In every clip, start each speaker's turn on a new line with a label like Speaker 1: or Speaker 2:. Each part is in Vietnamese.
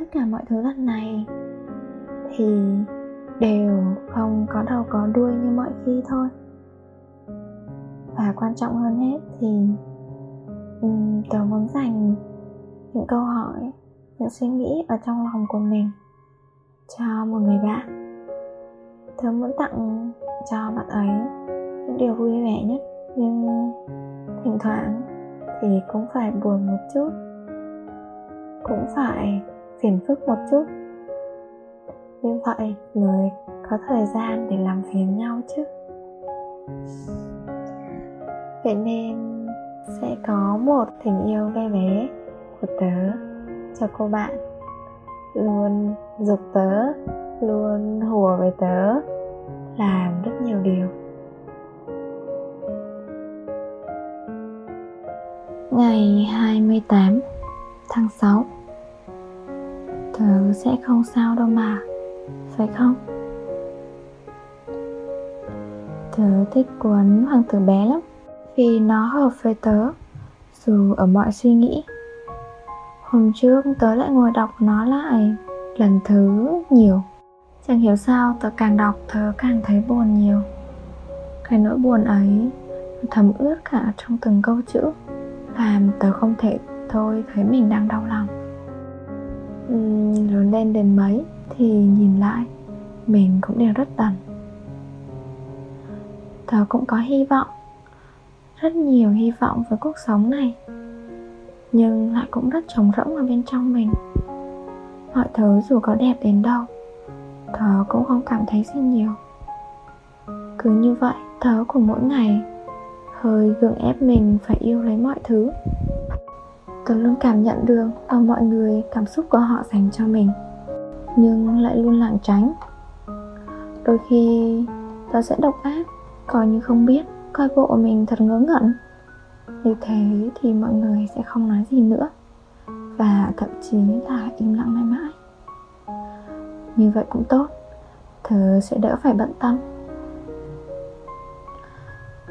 Speaker 1: tất cả mọi thứ lần này thì đều không có đầu có đuôi như mọi khi thôi. Và quan trọng hơn hết thì um, tớ muốn dành những câu hỏi những suy nghĩ ở trong lòng của mình cho một người bạn. Tớ muốn tặng cho bạn ấy những điều vui vẻ nhất nhưng thỉnh thoảng thì cũng phải buồn một chút. Cũng phải phiền phức một chút. Như vậy, người có thời gian để làm phiền nhau chứ? Vậy nên sẽ có một tình yêu bé bé của tớ cho cô bạn. Luôn dục tớ, luôn hùa với tớ, làm rất nhiều điều. Ngày 28 tháng 6 Tớ sẽ không sao đâu mà, Phải không? Tớ thích cuốn Hoàng tử bé lắm, Vì nó hợp với tớ, Dù ở mọi suy nghĩ. Hôm trước tớ lại ngồi đọc nó lại, Lần thứ nhiều. Chẳng hiểu sao tớ càng đọc tớ càng thấy buồn nhiều. Cái nỗi buồn ấy thấm ướt cả trong từng câu chữ, làm tớ không thể thôi thấy mình đang đau lòng lớn lên đến mấy thì nhìn lại, mình cũng đều rất tần. Tớ cũng có hy vọng, rất nhiều hy vọng với cuộc sống này, nhưng lại cũng rất trống rỗng ở bên trong mình. Mọi thứ dù có đẹp đến đâu, tớ cũng không cảm thấy gì nhiều. Cứ như vậy, tớ của mỗi ngày hơi gượng ép mình phải yêu lấy mọi thứ tôi luôn cảm nhận được ở mọi người, cảm xúc của họ dành cho mình, nhưng lại luôn lảng tránh. Đôi khi ta sẽ độc ác, coi như không biết coi bộ mình thật ngớ ngẩn. Như thế thì mọi người sẽ không nói gì nữa, và thậm chí là im lặng mãi mãi. Như vậy cũng tốt thứ sẽ đỡ phải bận tâm.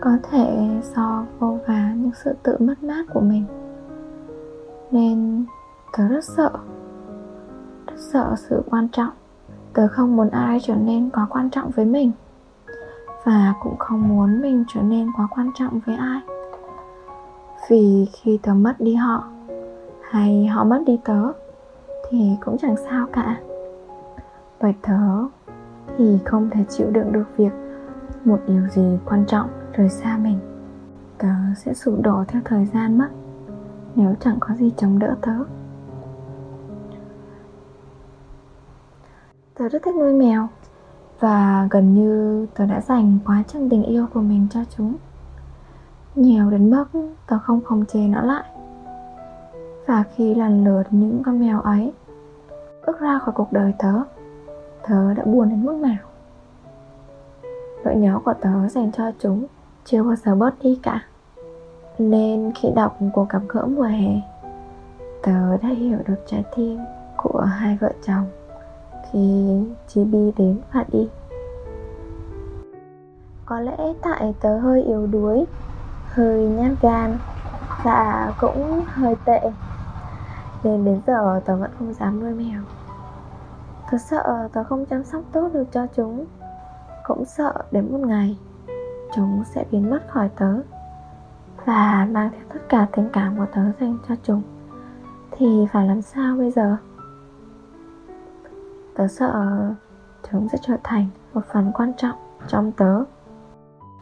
Speaker 1: Có thể do vô vàn những sự tự mất mát của mình nên tớ rất sợ. Rất sợ sự quan trọng. Tớ không muốn ai trở nên quá quan trọng với mình. Và cũng không muốn mình trở nên quá quan trọng với ai. Vì khi tớ mất đi họ, hay họ mất đi tớ, thì cũng chẳng sao cả. Bởi tớ thì không thể chịu đựng được việc một điều gì quan trọng rời xa mình. Tớ sẽ sụp đổ theo thời gian mất nếu chẳng có gì chống đỡ tớ. Tớ rất thích nuôi mèo, và gần như tớ đã dành quá chừng tình yêu của mình cho chúng. Nhiều đến mức tớ không khống chế nó lại. Và khi lần lượt những con mèo ấy bước ra khỏi cuộc đời tớ tớ đã buồn đến mức nào? Nỗi nhớ của tớ dành cho chúng chưa bao giờ bớt đi cả nên khi đọc cuộc gặp gỡ mùa hè, tớ đã hiểu được trái tim của hai vợ chồng khi Chibi đến và đi có lẽ tại tớ hơi yếu đuối, hơi nhát gan và cũng hơi tệ, nên đến giờ tớ vẫn không dám nuôi mèo. Tớ sợ tớ không chăm sóc tốt được cho chúng, cũng sợ đến một ngày chúng sẽ biến mất khỏi tớ và mang theo tất cả tình cảm của tớ dành cho chúng. Thì phải làm sao bây giờ? Tớ sợ chúng sẽ trở thành một phần quan trọng trong tớ.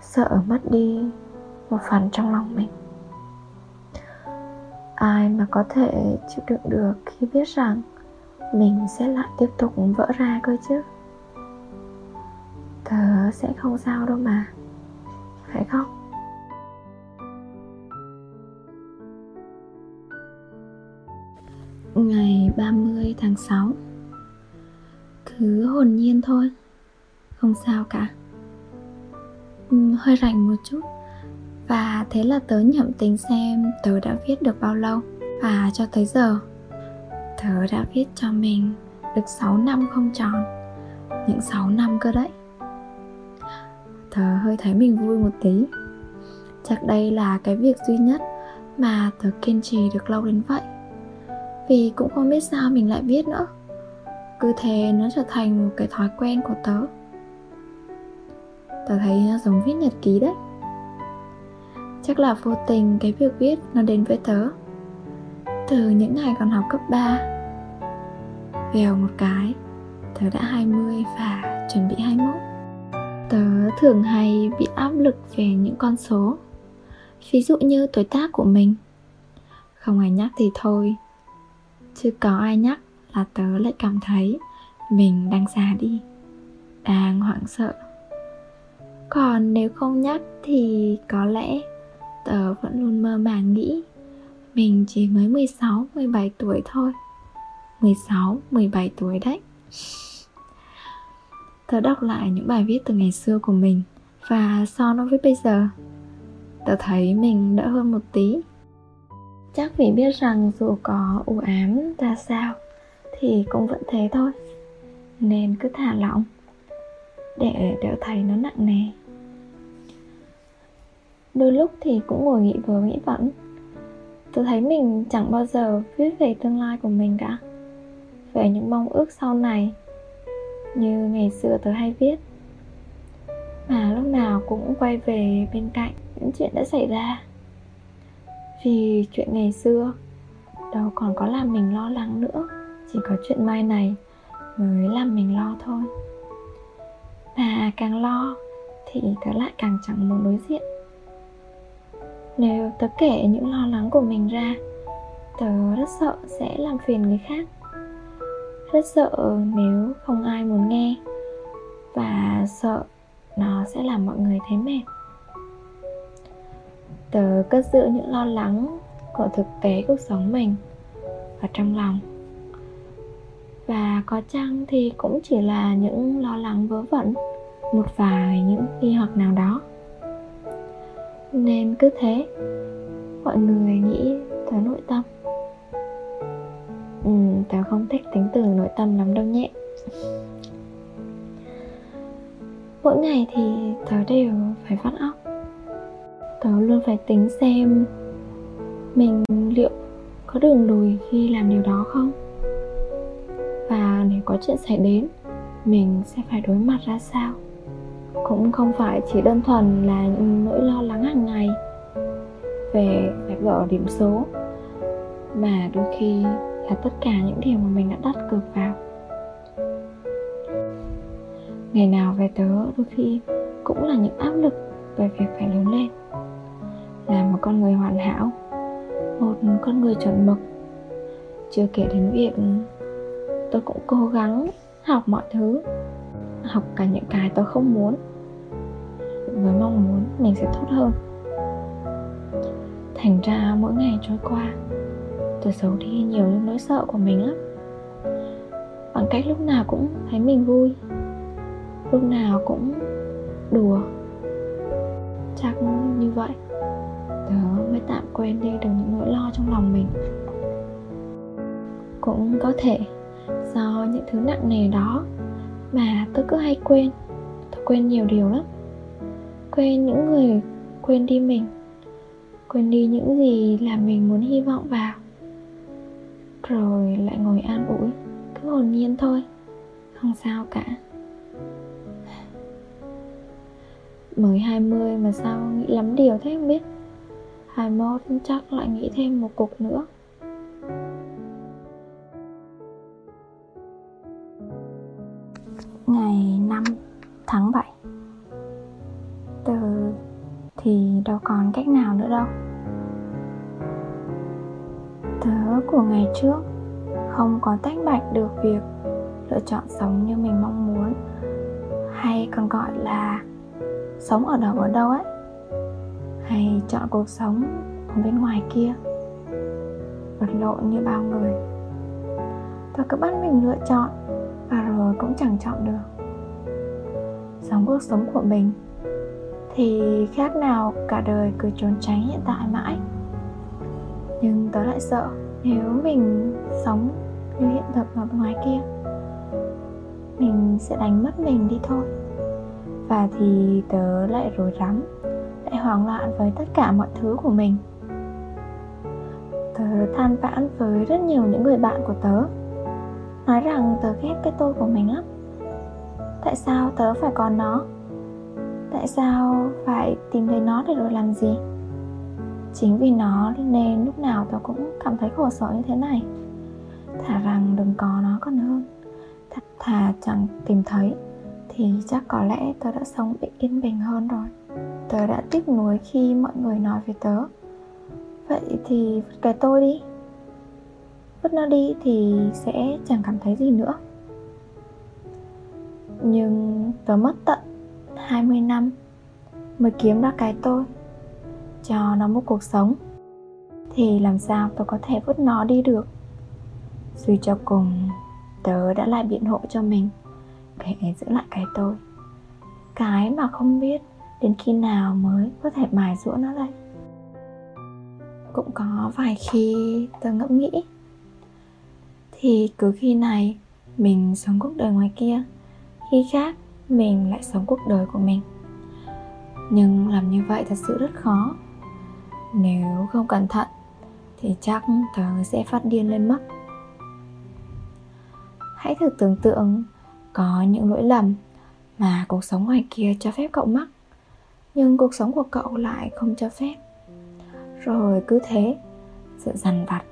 Speaker 1: Sợ mất đi một phần trong lòng mình. Ai mà có thể chịu đựng được khi biết rằng mình sẽ lại tiếp tục vỡ ra cơ chứ? Tớ sẽ không sao đâu mà. Phải không? Ngày 30 tháng 6 Cứ hồn nhiên thôi. Không sao cả. Ừ, hơi rảnh một chút. Và thế là tớ nhậm tính xem tớ đã viết được bao lâu. Và cho tới giờ, Tớ đã viết cho mình được 6 năm không tròn. Những 6 năm cơ đấy. Tớ hơi thấy mình vui một tí. Chắc đây là cái việc duy nhất mà tớ kiên trì được lâu đến vậy vì cũng không biết sao mình lại viết nữa. Cứ thế nó trở thành một cái thói quen của tớ. Tớ thấy nó giống viết nhật ký đấy. Chắc là vô tình cái việc viết nó đến với tớ. Từ những ngày còn học cấp 3 Vèo một cái, Tớ đã 20 và chuẩn bị 21 Tớ thường hay bị áp lực về những con số. Ví dụ như tuổi tác của mình. Không ai nhắc thì thôi. Chứ có ai nhắc là tớ lại cảm thấy Mình đang già đi Đang hoảng sợ. Còn nếu không nhắc thì có lẽ Tớ vẫn luôn mơ màng nghĩ Mình chỉ mới 16, 17 tuổi thôi. 16, 17 tuổi đấy. Tớ đọc lại những bài viết từ ngày xưa của mình Và so nó với bây giờ. Tớ thấy mình đỡ hơn một tí. Chắc vì biết rằng dù có u ám ra sao Thì cũng vẫn thế thôi. Nên cứ thả lỏng Để đỡ thấy nó nặng nề. Đôi lúc thì cũng ngồi nghĩ vừa nghĩ vẫn. Tôi thấy mình chẳng bao giờ viết về tương lai của mình cả. Về những mong ước sau này, Như ngày xưa tôi hay viết. Mà lúc nào cũng quay về bên cạnh những chuyện đã xảy ra. Vì chuyện ngày xưa, Đâu còn có làm mình lo lắng nữa, Chỉ có chuyện mai này Mới làm mình lo thôi. Mà càng lo Thì tớ lại càng chẳng muốn đối diện. Nếu tớ kể những lo lắng của mình ra, tớ rất sợ sẽ làm phiền người khác. Rất sợ nếu không ai muốn nghe, và sợ nó sẽ làm mọi người thấy mệt tớ cất giữ những lo lắng của thực tế cuộc sống mình ở trong lòng. Và có chăng thì cũng chỉ là những lo lắng vớ vẩn một vài những nghi hoặc nào đó? Nên cứ thế mọi người nghĩ tớ nội tâm. Ừ, tớ không thích tính từ nội tâm lắm đâu nhé. Mỗi ngày thì tớ đều phải vắt óc tớ luôn phải tính xem mình liệu có đường lùi khi làm điều đó không. Và nếu có chuyện xảy đến, mình sẽ phải đối mặt ra sao. Cũng không phải chỉ đơn thuần là những nỗi lo lắng hàng ngày về phải vở điểm số, mà đôi khi là tất cả những điều mà mình đã đặt cược vào. Ngày nào về tớ đôi khi cũng là những áp lực về việc phải lớn lên là một con người hoàn hảo, một con người chuẩn mực. Chưa kể đến việc tôi cũng cố gắng học mọi thứ, học cả những cái tôi không muốn, với mong muốn mình sẽ tốt hơn. Thành ra mỗi ngày trôi qua, tôi giấu đi nhiều những nỗi sợ của mình lắm. Bằng cách lúc nào cũng thấy mình vui, lúc nào cũng đùa. Chắc như vậy tớ mới tạm quên đi được những nỗi lo trong lòng mình. Cũng có thể do những thứ nặng nề đó mà tôi cứ hay quên. Tôi quên nhiều điều lắm. Quên những người quên đi mình. Quên đi những gì là mình muốn hy vọng vào. Rồi lại ngồi an ủi, cứ hồn nhiên thôi. Không sao cả. Mới 20 mà sao nghĩ lắm điều thế không biết. 21 chắc lại nghĩ thêm một cục nữa. Ngày 5 tháng 7 Từ thì đâu còn cách nào nữa đâu. Tớ của ngày trước không có tách bạch được việc lựa chọn sống như mình mong muốn, hay còn gọi là sống ở đâu ở đâu ấy hay chọn cuộc sống ở bên ngoài kia, vật lộn như bao người. Tôi cứ bắt mình lựa chọn, và rồi cũng chẳng chọn được. Sống cuộc sống của mình, thì khác nào cả đời cứ trốn tránh hiện tại mãi. Nhưng tớ lại sợ nếu mình sống như hiện thực ở ngoài kia, mình sẽ đánh mất mình đi thôi. Và thì tớ lại rối rắm lại hoảng loạn với tất cả mọi thứ của mình. Tớ than vãn với rất nhiều những người bạn của tớ. Nói rằng tớ ghét cái tôi của mình lắm. Tại sao tớ phải còn nó? Tại sao phải tìm thấy nó để rồi làm gì? Chính vì nó nên lúc nào tớ cũng cảm thấy khổ sở như thế này. Thà rằng đừng có nó còn hơn. Thà, thà chẳng tìm thấy Thì chắc có lẽ tớ đã sống bị yên bình hơn rồi. Tớ đã tiếc nuối khi mọi người nói về tớ. Vậy thì vứt cái tôi đi. Vứt nó đi thì sẽ chẳng cảm thấy gì nữa. Nhưng tớ mất tận 20 năm Mới kiếm ra cái tôi Cho nó một cuộc sống. Thì làm sao tớ có thể vứt nó đi được? Suy cho cùng, Tớ đã lại biện hộ cho mình Để giữ lại cái tôi. Cái mà không biết Đến khi nào mới có thể mài rũa nó đây? Cũng có vài khi tôi ngẫm nghĩ. Thì cứ khi này mình sống cuộc đời ngoài kia, khi khác mình lại sống cuộc đời của mình. Nhưng làm như vậy thật sự rất khó. Nếu không cẩn thận thì chắc tớ sẽ phát điên lên mất. Hãy thử tưởng tượng có những lỗi lầm mà cuộc sống ngoài kia cho phép cậu mắc nhưng cuộc sống của cậu lại không cho phép. Rồi cứ thế, sự dằn vặt,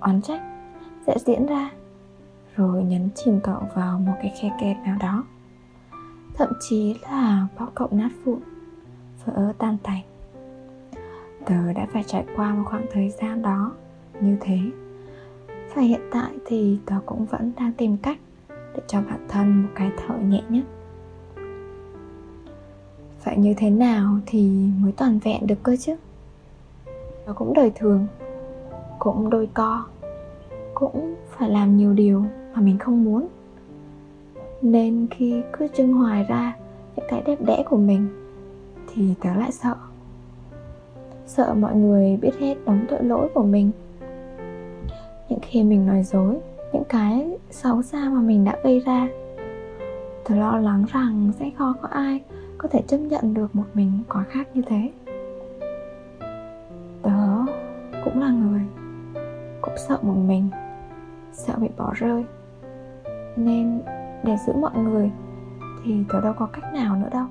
Speaker 1: oán trách sẽ diễn ra. Rồi nhấn chìm cậu vào một cái khe kẹt nào đó. Thậm chí là bóc cậu nát vụn, vỡ tan tành. Tớ đã phải trải qua một khoảng thời gian đó như thế. Và hiện tại thì tớ cũng vẫn đang tìm cách để cho bản thân một cái thở nhẹ nhất lại như thế nào thì mới toàn vẹn được cơ chứ? Nó cũng đời thường, cũng đôi co, cũng phải làm nhiều điều mà mình không muốn. Nên khi cứ trưng hoài ra những cái đẹp đẽ của mình thì tớ lại sợ. Sợ mọi người biết hết đóng tội lỗi của mình, những khi mình nói dối, những cái xấu xa mà mình đã gây ra. Tớ lo lắng rằng sẽ khó có ai có thể chấp nhận được một mình có khác như thế. Tớ cũng là người cũng sợ một mình, sợ bị bỏ rơi. Nên để giữ mọi người thì tớ đâu có cách nào nữa đâu.